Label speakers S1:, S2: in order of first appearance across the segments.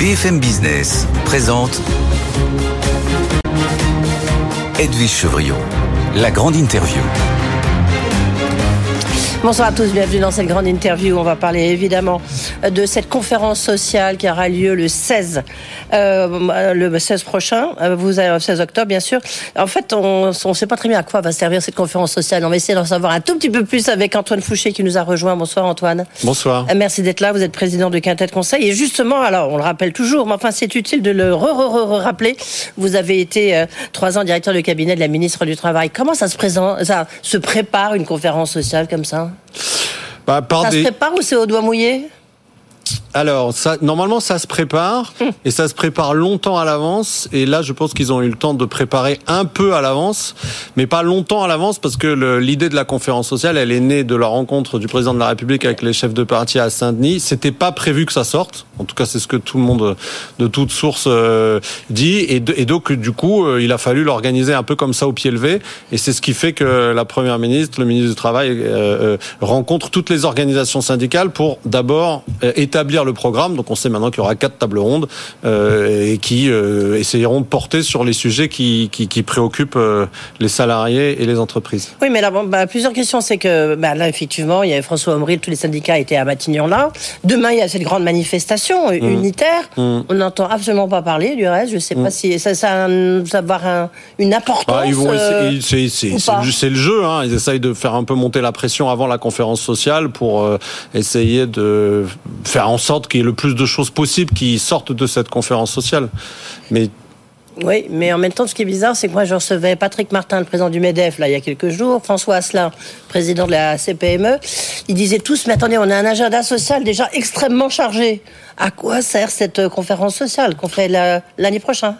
S1: BFM Business présente Edwige Chevriot, la grande interview.
S2: Bonsoir à tous, bienvenue dans cette grande interview. On va parler évidemment de cette conférence sociale qui aura lieu le 16, euh, le 16 prochain. Euh, vous avez 16 octobre, bien sûr. En fait, on ne sait pas très bien à quoi va servir cette conférence sociale. On va essayer d'en savoir un tout petit peu plus avec Antoine Fouché qui nous a rejoint. Bonsoir Antoine.
S3: Bonsoir.
S2: Euh, merci d'être là. Vous êtes président de Quintet Conseil. Et justement, alors on le rappelle toujours, mais enfin c'est utile de le re-re-re-rappeler. Vous avez été euh, trois ans directeur de cabinet de la ministre du Travail. Comment ça se présente, ça se prépare une conférence sociale comme ça?
S3: Bah, par
S2: Ça
S3: des...
S2: se prépare ou c'est au doigt mouillé?
S3: Alors, ça, normalement, ça se prépare et ça se prépare longtemps à l'avance. Et là, je pense qu'ils ont eu le temps de préparer un peu à l'avance, mais pas longtemps à l'avance parce que l'idée de la conférence sociale, elle est née de la rencontre du président de la République avec les chefs de parti à Saint-Denis. C'était pas prévu que ça sorte. En tout cas, c'est ce que tout le monde, de toute source, euh, dit. Et, de- et donc, du coup, euh, il a fallu l'organiser un peu comme ça au pied levé. Et c'est ce qui fait que la première ministre, le ministre du Travail, euh, rencontre toutes les organisations syndicales pour d'abord euh, le programme. Donc, on sait maintenant qu'il y aura quatre tables rondes euh, et qui euh, essayeront de porter sur les sujets qui, qui, qui préoccupent euh, les salariés et les entreprises.
S2: Oui, mais là, bon, bah, plusieurs questions. C'est que bah, là, effectivement, il y avait François Omril, tous les syndicats étaient à Matignon là. Demain, il y a cette grande manifestation euh, unitaire. On n'entend absolument pas parler du reste. Je ne sais pas si ça, ça, va avoir un- une importance.
S3: Ah, ils vont essayer- c'est c'est- c'est le- c'est le jeu. Hein. Ils essayent de faire un peu monter la pression avant la conférence sociale pour essayer de faire en sorte qu'il y ait le plus de choses possibles qui sortent de cette conférence sociale. Mais
S2: Oui, mais en même temps, ce qui est bizarre, c'est que moi, je recevais Patrick Martin, le président du MEDEF, là, il y a quelques jours, François Asselin, président de la CPME. Ils disaient tous, mais attendez, on a un agenda social déjà extrêmement chargé. À quoi sert cette euh, conférence sociale qu'on fait la- l'année prochaine?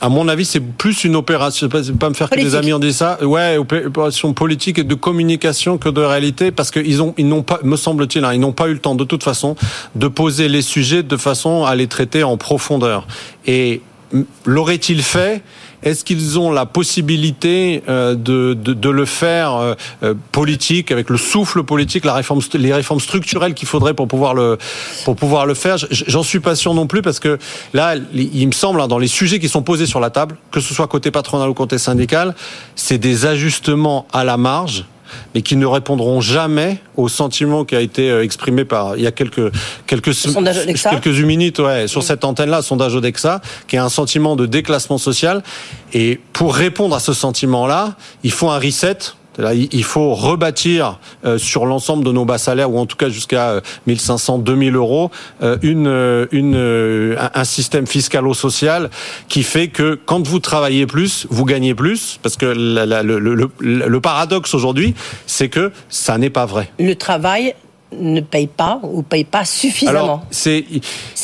S3: À mon avis, c'est plus une opération. Je vais pas- me faire que des amis ont dit ça. Ouais, opé- opération politique et de communication que de réalité, parce qu'ils ont, ils n'ont pas, me semble-t-il, hein, ils n'ont pas eu le temps de toute façon de poser les sujets de façon à les traiter en profondeur. Et l'auraient-ils fait Est-ce qu'ils ont la possibilité euh, de, de, le faire euh, euh, politique, avec le souffle politique, la réforme, les réformes structurelles qu'il faudrait pour pouvoir le, pour pouvoir le faire? J'en suis pas sûr non plus parce que là, il me semble, hein, dans les sujets qui sont posés sur la table, que ce soit côté patronal ou côté syndical, c'est des ajustements à la marge mais qui ne répondront jamais au sentiment qui a été euh, exprimé par il y a quelques quelques
S2: sondage Odexa
S3: quelques minutes ouais, sur cette antenne-là, sondage Odexa, qui est un sentiment de déclassement social. Et pour répondre à ce sentiment-là, il faut un reset. Il faut rebâtir euh, sur l'ensemble de nos bas salaires, ou en tout cas jusqu'à euh, 1500, 2000 euros, euh, une, euh, une, euh, un- système fiscalo-social qui fait que quand vous travaillez plus, vous gagnez plus. Parce que le- le- le paradoxe aujourd'hui, c'est que ça n'est pas vrai.
S2: Le travail ne paye pas ou paye pas suffisamment.
S3: C'est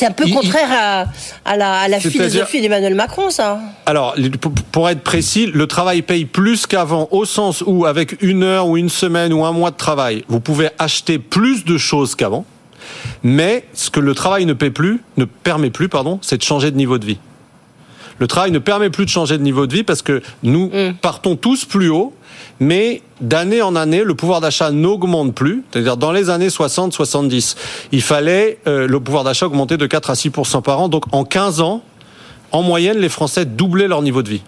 S2: un peu
S3: il-
S2: contraire à, à la, à la philosophie d'Emmanuel Macron, ça.
S3: Alors, pour être précis, le travail paye plus qu'avant, au sens où, avec une heure ou une semaine ou un mois de travail, vous pouvez acheter plus de choses qu'avant. Mais ce que le travail ne paie plus, ne permet plus, pardon, c'est de changer de niveau de vie. Le travail ne permet plus de changer de niveau de vie parce que nous partons tous plus haut, mais d'année en année, le pouvoir d'achat n'augmente plus. C'est-à-dire dans les années 60-70, il fallait euh, le pouvoir d'achat augmenter de 4 à 6 par an. Donc en 15 ans, en moyenne, les Français doublaient leur niveau de vie.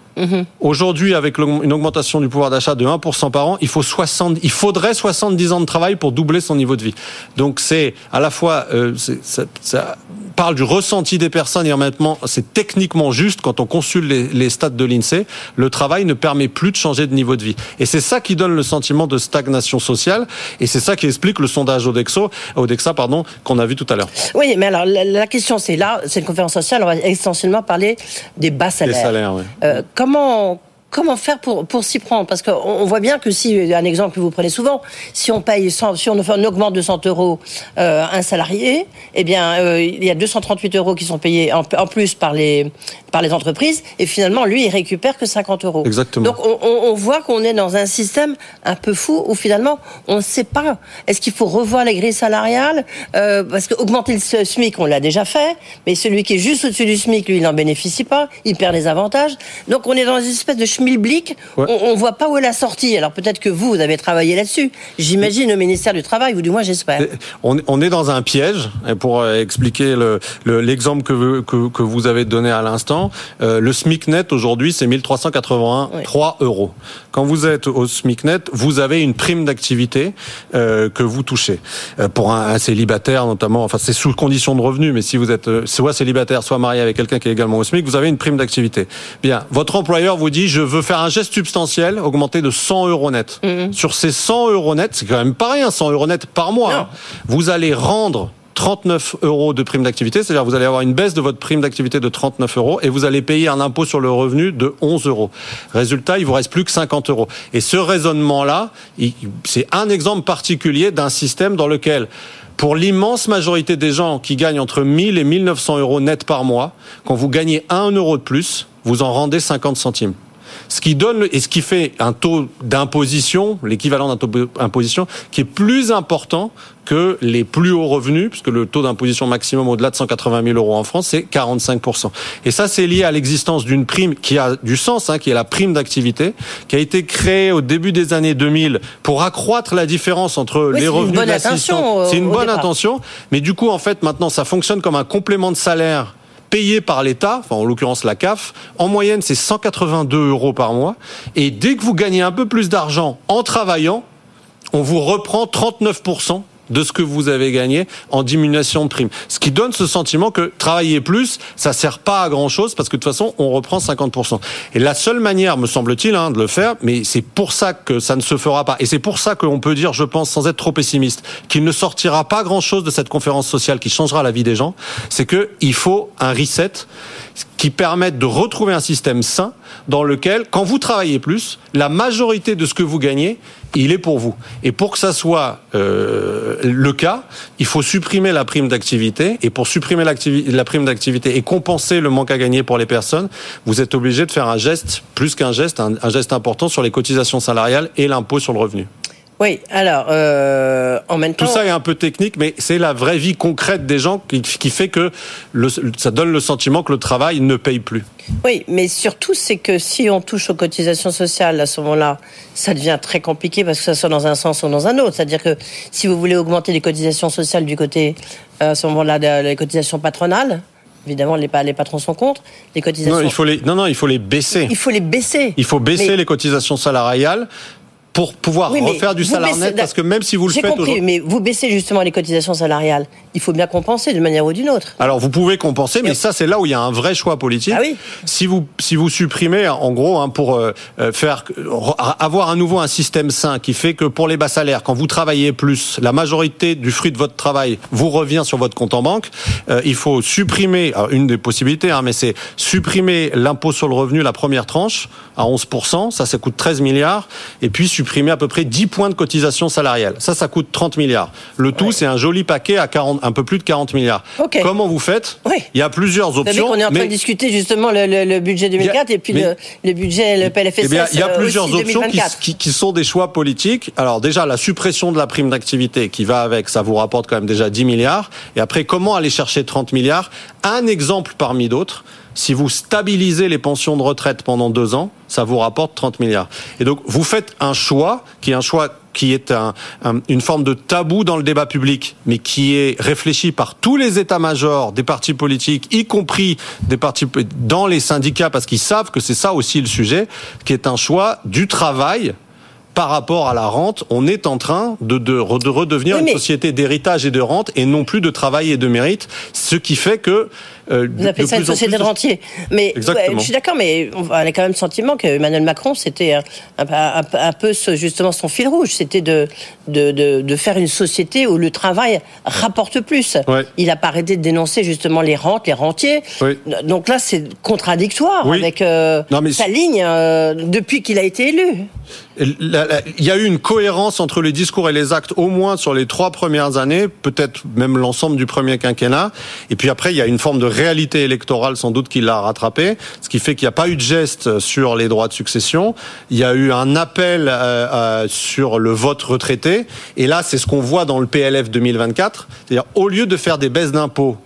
S3: Aujourd'hui, avec une augmentation du pouvoir d'achat de 1% par an, il, faut 60, il faudrait 70 ans de travail pour doubler son niveau de vie. Donc c'est à la fois, euh, ça parle du ressenti des personnes et en même temps, c'est techniquement juste quand on consulte les, les stats de l'INSEE, le travail ne permet plus de changer de niveau de vie. Et c'est ça qui donne le sentiment de stagnation sociale et c'est ça qui explique le sondage Odexo, Odexa pardon, qu'on a vu tout à l'heure.
S2: Oui, mais alors la, la question c'est là, cette conférence sociale, on va essentiellement parler des bas salaires.
S3: salaires, oui.
S2: Euh, comment comment faire pour pour s'y prendre? Parce qu'on on voit bien que si un exemple que vous prenez souvent, si on paye 100 si on, on augmente de 100 euros euh, un salarié, eh bien euh, il y a 238 euros qui sont payés en, en plus par les par les entreprises et finalement lui il récupère que 50 euros.
S3: Exactement.
S2: Donc on, on- on voit qu'on est dans un système un peu fou où finalement on ne sait pas. Est-ce qu'il faut revoir les grilles salariales? Euh, Parce que augmenter le SMIC, on l'a déjà fait, mais celui qui est juste au-dessus du SMIC, lui, il n'en bénéficie pas, il perd les avantages. Donc on est dans une espèce de chemin schmilblick, on, on voit pas où est la sortie. Alors peut-être que vous, vous avez travaillé là-dessus. J'imagine au ministère du Travail, ou du moins j'espère.
S3: On, on, est dans un piège, et pour euh, expliquer l'exemple le, que, que, que, vous avez donné à l'instant, euh, le SMIC net aujourd'hui c'est 1381 oui. 3 euros. Quand vous êtes au SMIC net, vous avez une prime d'activité euh, que vous touchez. Euh, pour un, un, célibataire notamment, enfin c'est sous condition de revenu, mais si vous êtes soit célibataire, soit marié avec quelqu'un qui est également au SMIC, vous avez une prime d'activité. Bien, votre employeur vous dit je veux faire un geste substantiel, augmenter de 100 euros net. Mmh. Sur ces 100 euros net, c'est quand même pas rien, 100 euros net par mois. Hein, vous allez rendre 39 euros de prime d'activité, c'est-à-dire vous allez avoir une baisse de votre prime d'activité de 39 euros et vous allez payer un impôt sur le revenu de 11 euros. Résultat, il vous reste plus que 50 euros. Et ce raisonnement-là, c'est un exemple particulier d'un système dans lequel pour l'immense majorité des gens qui gagnent entre 1000 et 1900 euros net par mois, quand vous gagnez 1 euro de plus, vous en rendez 50 centimes. Ce qui donne et ce qui fait un taux d'imposition, l'équivalent d'un taux d'imposition, qui est plus important que les plus hauts revenus, puisque le taux d'imposition maximum au-delà de 180 000 euros en France, c'est 45% Et ça, c'est lié à l'existence d'une prime qui a du sens, hein, qui est la prime d'activité, qui a été créée au début des années 2000 pour accroître la différence entre
S2: oui,
S3: les revenus
S2: de.
S3: C'est une bonne
S2: départ.
S3: intention, mais du coup, en fait, maintenant, ça fonctionne comme un complément de salaire payé par l'État, en l'occurrence la CAF, en moyenne c'est 182 euros par mois. Et dès que vous gagnez un peu plus d'argent en travaillant, on vous reprend 39 de ce que vous avez gagné en diminution de prime. Ce qui donne ce sentiment que travailler plus, ça sert pas à grand chose parce que de toute façon, on reprend 50%. Et la seule manière, me semble-t-il, hein, de le faire, mais c'est pour ça que ça ne se fera pas. Et c'est pour ça qu'on peut dire, je pense, sans être trop pessimiste, qu'il ne sortira pas grand chose de cette conférence sociale qui changera la vie des gens. C'est que il faut un reset qui permette de retrouver un système sain dans lequel, quand vous travaillez plus, la majorité de ce que vous gagnez, il est pour vous. Et pour que ça soit euh, le cas, il faut supprimer la prime d'activité. Et pour supprimer la prime d'activité et compenser le manque à gagner pour les personnes, vous êtes obligé de faire un geste, plus qu'un geste, un, un geste important sur les cotisations salariales et l'impôt sur le revenu.
S2: Oui, alors, euh, en même temps...
S3: Tout ça est un peu technique, mais c'est la vraie vie concrète des gens qui, qui fait que le, ça donne le sentiment que le travail ne paye plus.
S2: Oui, mais surtout, c'est que si on touche aux cotisations sociales, à ce moment-là, ça devient très compliqué parce que ça soit dans un sens ou dans un autre. C'est-à-dire que si vous voulez augmenter les cotisations sociales du côté, euh, à ce moment-là, les cotisations patronales, Évidemment, les, les, patrons sont contre. Les cotisations.
S3: Non, il faut les, non, non, il faut les baisser.
S2: Il faut les baisser.
S3: Il faut baisser mais... les cotisations salariales pour pouvoir oui, refaire du salaire net, parce que même si vous le faites...
S2: J'ai compris, mais vous baissez justement les cotisations salariales. Il faut bien compenser d'une manière ou d'une autre.
S3: Alors, vous pouvez compenser, mais, ça, c'est là où il y a un vrai choix politique.
S2: Ah oui.
S3: Si vous, si vous supprimez, en gros, hein, pour euh, faire avoir à nouveau un système sain qui fait que pour les bas salaires, quand vous travaillez plus, la majorité du fruit de votre travail vous revient sur votre compte en banque, euh, il faut supprimer, une des possibilités, hein, mais c'est supprimer l'impôt sur le revenu, la première tranche, à 11%, ça, ça coûte 13 milliards, et puis supprimer à peu près 10 points de cotisation salariale. Ça, ça coûte 30 milliards. Le tout, ouais. c'est un joli paquet à 40, un peu plus de 40 milliards.
S2: Okay.
S3: Comment vous faites. Il y a plusieurs options.
S2: On est en train
S3: mais...
S2: de discuter justement le, le, le budget 2004 a, et puis le, le, budget, le PLFSS.
S3: Eh bien, il y a plusieurs
S2: aussi
S3: options qui, qui, qui, sont des choix politiques. Alors déjà, la suppression de la prime d'activité qui va avec, ça vous rapporte quand même déjà 10 milliards. Et après, comment aller chercher 30 milliards? Un exemple parmi d'autres si vous stabilisez les pensions de retraite pendant deux ans, ça vous rapporte 30 milliards. Et donc, vous faites un choix qui est un choix qui est un, un, une forme de tabou dans le débat public, mais qui est réfléchi par tous les états-majors des partis politiques, y compris des partis dans les syndicats, parce qu'ils savent que c'est ça aussi le sujet, qui est un choix du travail par rapport à la rente, on est en train de, de, de redevenir oui, une société d'héritage et de rente et non plus de travail et de mérite, ce qui fait que
S2: euh, Vous appelez ça une société de rentier. Mais ouais, je suis d'accord, mais on a quand même le sentiment que Emmanuel Macron, c'était un, un, un, peu ce, justement son fil rouge, c'était de, de, de, de, faire une société où le travail rapporte plus.
S3: Ouais.
S2: Il n'a pas arrêté de dénoncer justement les rentes, les rentiers. Donc là, c'est contradictoire
S3: oui.
S2: avec euh,
S3: non, mais
S2: sa ligne euh, depuis qu'il a été élu.
S3: Il y a eu une cohérence entre les discours et les actes, au moins sur les trois premières années, peut-être même l'ensemble du premier quinquennat. Et puis après, il y a une forme de réalité électorale sans doute qui l'a rattrapé, ce qui fait qu'il n'y a pas eu de geste sur les droits de succession. Il y a eu un appel euh, euh, sur le vote retraité. Et là, c'est ce qu'on voit dans le PLF 2024. C'est-à-dire, au lieu de faire des baisses d'impôts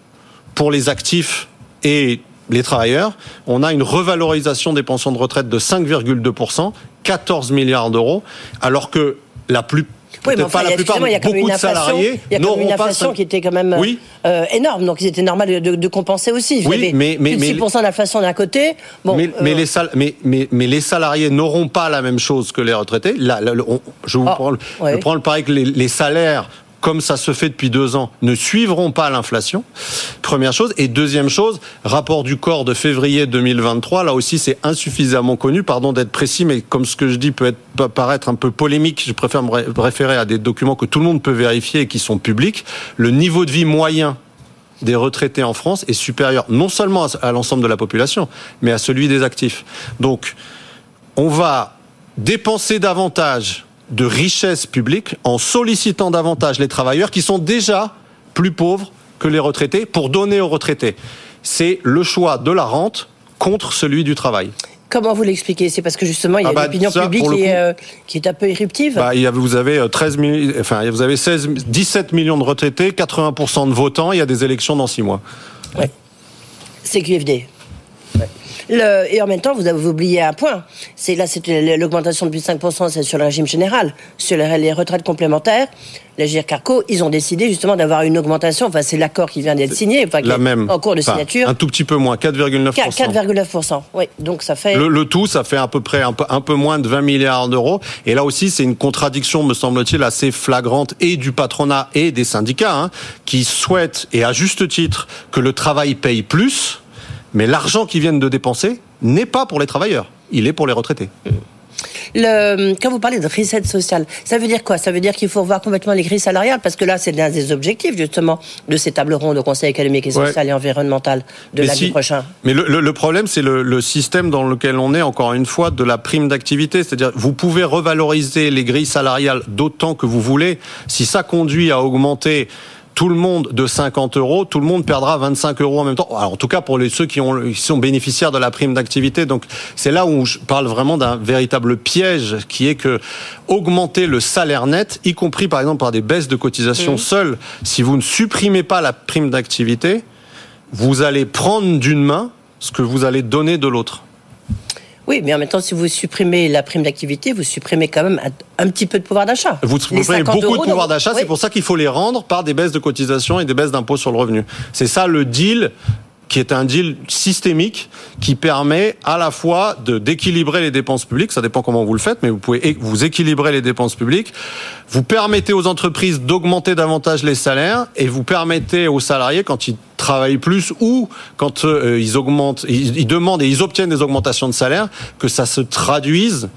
S3: pour les actifs et les travailleurs, on a une revalorisation des pensions de retraite de 5,2%, 14 milliards d'euros, alors que la plus
S2: oui, mais enfin, pas la plupart, il y a beaucoup une inflation, il y a une inflation qui était quand même oui. euh, énorme, donc il était normal de, de compenser aussi. Vous
S3: oui, avez mais, mais,
S2: plus de 6% d'inflation d'un côté.
S3: Bon, mais, euh... mais, les sal mais, mais, mais, les salariés n'auront pas la même chose que les retraités. Là, là on, je vous oh, prends, ouais. je prends le pari que les, les salaires comme ça se fait depuis deux ans, ne suivront pas l'inflation. Première chose. Et deuxième chose, rapport du corps de février 2023. Là aussi, c'est insuffisamment connu. Pardon d'être précis, mais comme ce que je dis peut, être, peut paraître un peu polémique, je préfère me référer à des documents que tout le monde peut vérifier et qui sont publics. Le niveau de vie moyen des retraités en France est supérieur non seulement à l'ensemble de la population, mais à celui des actifs. Donc, on va dépenser davantage de richesse publique en sollicitant davantage les travailleurs qui sont déjà plus pauvres que les retraités pour donner aux retraités. C'est le choix de la rente contre celui du travail.
S2: Comment vous l'expliquez? C'est parce que justement il y a ah bah, l'opinion publique qui, est, euh, qui, est, un peu éruptive.
S3: Bah, il y a, vous avez 13 euh, enfin vous avez 16, 17 millions de retraités, 80% de votants. Il y a des élections dans 6 mois.
S2: Ouais. C'est QFD. Le, et en même temps, vous avez oublié un point. C'est là, c'est l'augmentation de plus de 5%, c'est sur le régime général. Sur les retraites complémentaires, les GIRCARCO, ils ont décidé justement d'avoir une augmentation. Enfin, c'est l'accord qui vient d'être signé. Enfin,
S3: la même.
S2: En cours de signature.
S3: Un tout petit peu moins, 4,9%.
S2: 4,9%. Oui. Donc ça fait.
S3: Le, le, tout, ça fait à peu près un peu, un peu moins de 20 milliards d'euros. Et là aussi, c'est une contradiction, me semble-t-il, assez flagrante et du patronat et des syndicats, hein, qui souhaitent, et à juste titre, que le travail paye plus mais l'argent qu'ils viennent de dépenser n'est pas pour les travailleurs, il est pour les retraités.
S2: Le, quand vous parlez de reset social, ça veut dire quoi? Ça veut dire qu'il faut revoir complètement les grilles salariales Parce que là, c'est l'un des objectifs, justement, de ces tables rondes au Conseil économique et social et environnemental de l'année prochaine.
S3: Mais le, le, le problème, c'est le, le, système dans lequel on est, encore une fois, de la prime d'activité. C'est-à-dire, vous pouvez revaloriser les grilles salariales d'autant que vous voulez. Si ça conduit à augmenter tout le monde de 50 euros, tout le monde perdra 25 euros en même temps. Alors, en tout cas, pour les, ceux qui, ont, qui sont bénéficiaires de la prime d'activité. Donc, c'est là où je parle vraiment d'un véritable piège qui est que augmenter le salaire net, y compris par exemple par des baisses de cotisation mmh. seules, si vous ne supprimez pas la prime d'activité, vous allez prendre d'une main ce que vous allez donner de l'autre.
S2: Oui, mais en même temps, si vous supprimez la prime d'activité, vous supprimez quand même un, un, petit peu de pouvoir d'achat.
S3: Vous supprimez beaucoup de pouvoir d'achat, oui. c'est pour ça qu'il faut les rendre par des baisses de cotisations et des baisses d'impôts sur le revenu. C'est ça le deal qui est un deal systémique qui permet à la fois de d'équilibrer les dépenses publiques, ça dépend comment vous le faites, mais vous pouvez vous équilibrer les dépenses publiques, vous permettez aux entreprises d'augmenter davantage les salaires et vous permettez aux salariés quand ils travaillent plus ou quand euh, ils augmentent, ils, demandent et ils obtiennent des augmentations de salaire, que ça se traduise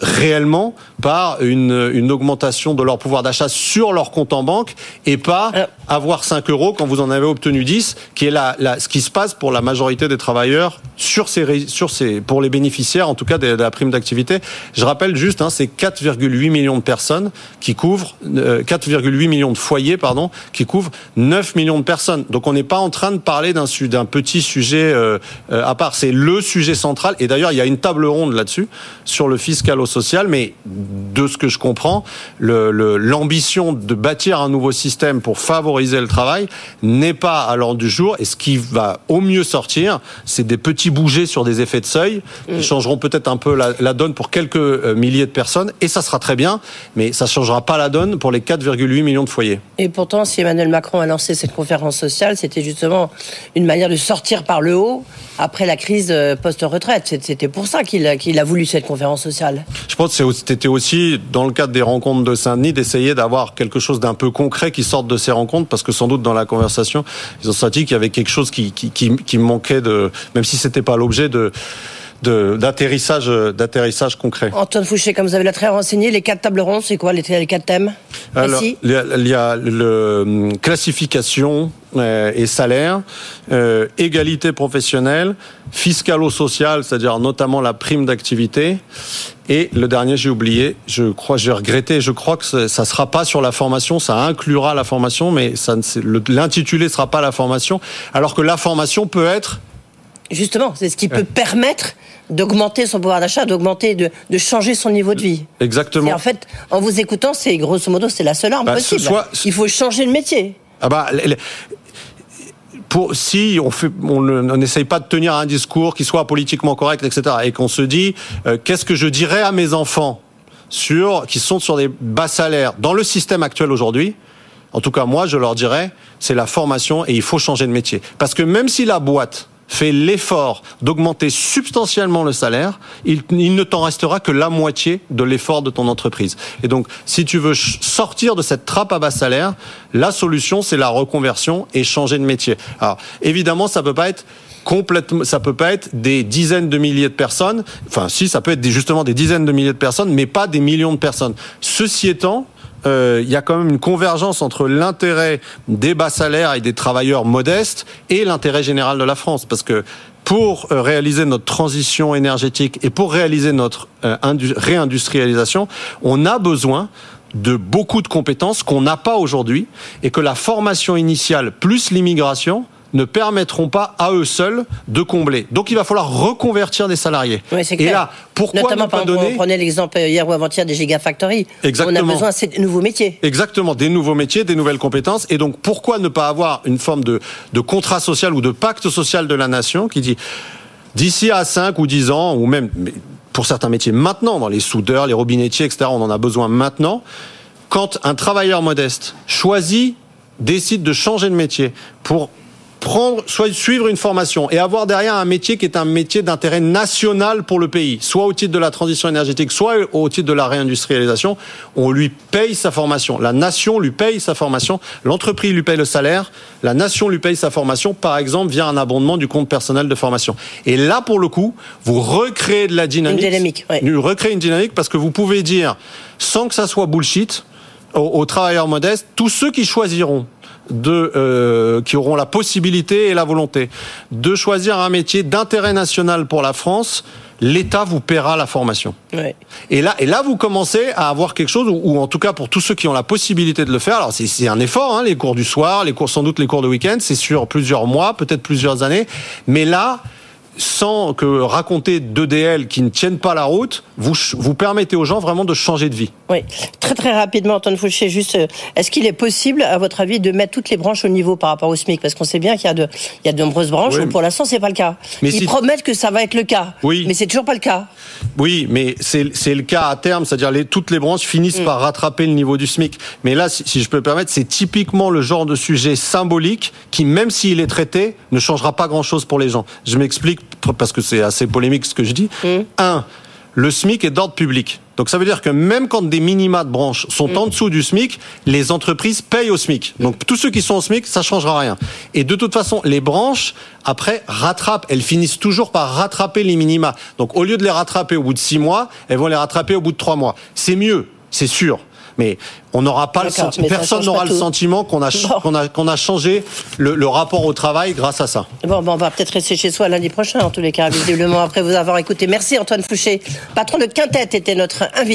S3: réellement par une, une augmentation de leur pouvoir d'achat sur leur compte en banque et pas euh. avoir 5 euros quand vous en avez obtenu 10, qui est la, la, ce qui se passe pour la majorité des travailleurs sur ces, sur ces, pour les bénéficiaires, en tout cas de, de la prime d'activité. Je rappelle juste, hein, c'est 4,8 millions de personnes qui couvrent, euh, 4,8 millions de foyers, pardon, qui couvrent 9 millions de personnes. Donc on n'est pas en train de parler d'un d'un petit sujet euh, euh, à part. C'est le sujet central. Et d'ailleurs, il y a une table ronde là-dessus sur le fiscal au social, mais de ce que je comprends, l'ambition le, de bâtir un nouveau système pour favoriser le travail n'est pas à l'ordre du jour. Et ce qui va au mieux sortir, c'est des petits bougers sur des effets de seuil qui mm. changeront peut-être un peu la, la, donne pour quelques euh, milliers de personnes. Et ça sera très bien, mais ça ne changera pas la donne pour les 4,8 millions de foyers.
S2: Et pourtant, si Emmanuel Macron a lancé cette conférence sociale, c'était justement une manière de sortir par le haut après la crise euh, post-retraite. C'était pour ça qu'il a, qu a voulu cette conférence sociale.
S3: Je pense que c'était aussi, dans le cadre des rencontres de Saint-Denis, d'essayer d'avoir quelque chose d'un peu concret qui sorte de ces rencontres, parce que sans doute dans la conversation, ils ont senti qu'il y avait quelque chose qui, qui, qui, qui manquait de, même si c'était pas l'objet de d'atterrissage d'atterrissage concret.
S2: Antoine Fouché, comme vous avez la très renseigné, les quatre tables rondes, c'est quoi les, les, quatre thèmes
S3: Alors, il y a, il y a le hum, classification euh, et salaire, euh, égalité professionnelle, fiscalo-sociale, c'est-à-dire notamment la prime d'activité, et le dernier, j'ai oublié, je crois, j'ai regretté, je crois que ça sera pas sur la formation, ça inclura la formation, mais ça, l'intitulé sera pas la formation, alors que la formation peut être
S2: Justement, c'est ce qui peut permettre d'augmenter son pouvoir d'achat, d'augmenter, de, de, changer son niveau de vie.
S3: Exactement.
S2: Et en fait, en vous écoutant, c'est grosso modo, c'est la seule arme bah, possible. Soit... Il faut changer de métier.
S3: Ah bah, pour, si on fait, on n'essaye pas de tenir un discours qui soit politiquement correct, etc., et qu'on se dit, euh, qu'est-ce que je dirais à mes enfants sur, qui sont sur des bas salaires dans le système actuel aujourd'hui, en tout cas, moi, je leur dirais, c'est la formation et il faut changer de métier. Parce que même si la boîte fait l'effort d'augmenter substantiellement le salaire, il, ne t'en restera que la moitié de l'effort de ton entreprise. Et donc, si tu veux sortir de cette trappe à bas salaire, la solution, c'est la reconversion et changer de métier. Alors, évidemment, ça peut pas être complètement, ça peut pas être des dizaines de milliers de personnes. Enfin, si, ça peut être justement des dizaines de milliers de personnes, mais pas des millions de personnes. Ceci étant, euh, il y a quand même une convergence entre l'intérêt des bas salaires et des travailleurs modestes et l'intérêt général de la France. Parce que pour euh, réaliser notre transition énergétique et pour réaliser notre euh, réindustrialisation, on a besoin de beaucoup de compétences qu'on n'a pas aujourd'hui et que la formation initiale plus l'immigration ne permettront pas à eux seuls de combler. Donc il va falloir reconvertir des salariés.
S2: Oui, clair. Et là, pourquoi Notamment, ne pas donner... on prenait l'exemple hier ou avant-hier des gigafactories. Exactement. On a besoin de nouveaux métiers.
S3: Exactement, des nouveaux métiers, des nouvelles compétences. Et donc pourquoi ne pas avoir une forme de, de contrat social ou de pacte social de la nation qui dit d'ici à 5 ou 10 ans, ou même pour certains métiers maintenant, dans les soudeurs, les robinettiers, etc., on en a besoin maintenant. Quand un travailleur modeste choisit, décide de changer de métier pour prendre, soit suivre une formation et avoir derrière un métier qui est un métier d'intérêt national pour le pays, soit au titre de la transition énergétique, soit au titre de la réindustrialisation, on lui paye sa formation. La nation lui paye sa formation, l'entreprise lui paye le salaire, la nation lui paye sa formation, par exemple via un abondement du compte personnel de formation. Et là, pour le coup, vous recréez de la dynamique.
S2: Une dynamique,
S3: Vous recréez une dynamique parce que vous pouvez dire, sans que ça soit bullshit, aux travailleurs modestes, tous ceux qui choisiront de euh, qui auront la possibilité et la volonté de choisir un métier d'intérêt national pour la France, l'État vous paiera la formation. Et là, et là, vous commencez à avoir quelque chose, ou, en tout cas pour tous ceux qui ont la possibilité de le faire. Alors c'est un effort, hein, les cours du soir, les cours sans doute les cours de week-end, c'est sur plusieurs mois, peut-être plusieurs années. Mais là, sans que raconter d'EDL qui ne tiennent pas la route, vous, vous permettez aux gens vraiment de changer de vie.
S2: Oui, très très rapidement, Antoine Fouché, juste, euh, est-ce qu'il est possible, à votre avis, de mettre toutes les branches au niveau par rapport au SMIC? Parce qu'on sait bien qu'il y, a de, il y a de nombreuses branches où pour l'instant, c'est pas le cas. Mais Ils promettent que ça va être le cas, oui. mais c'est toujours pas le cas.
S3: Oui, mais c'est le cas à terme, c'est-à-dire les, toutes les branches finissent mm. par rattraper le niveau du SMIC. Mais là, si, si je peux me permettre, c'est typiquement le genre de sujet symbolique qui, même s'il est traité, ne changera pas grand-chose pour les gens. Je m'explique parce que c'est assez polémique ce que je dis. Mmh. Un, le SMIC est d'ordre public. Donc ça veut dire que même quand des minima de branches sont mmh. en dessous du SMIC, les entreprises payent au SMIC. Donc tous ceux qui sont au SMIC, ça changera rien. Et de toute façon, les branches, après, rattrapent. Elles finissent toujours par rattraper les minima. Donc au lieu de les rattraper au bout de six mois, elles vont les rattraper au bout de trois mois. C'est mieux, c'est sûr mais on n'aura pas le sentiment, personne n'aura le sentiment qu'on a, qu'on a, qu'on a changé le, rapport au travail grâce à ça.
S2: Bon, bon on va peut-être rester chez soi lundi prochain, en tous les cas, visiblement, après vous avoir écouté. Merci Antoine Fouché. Patron de Quintet était notre invité.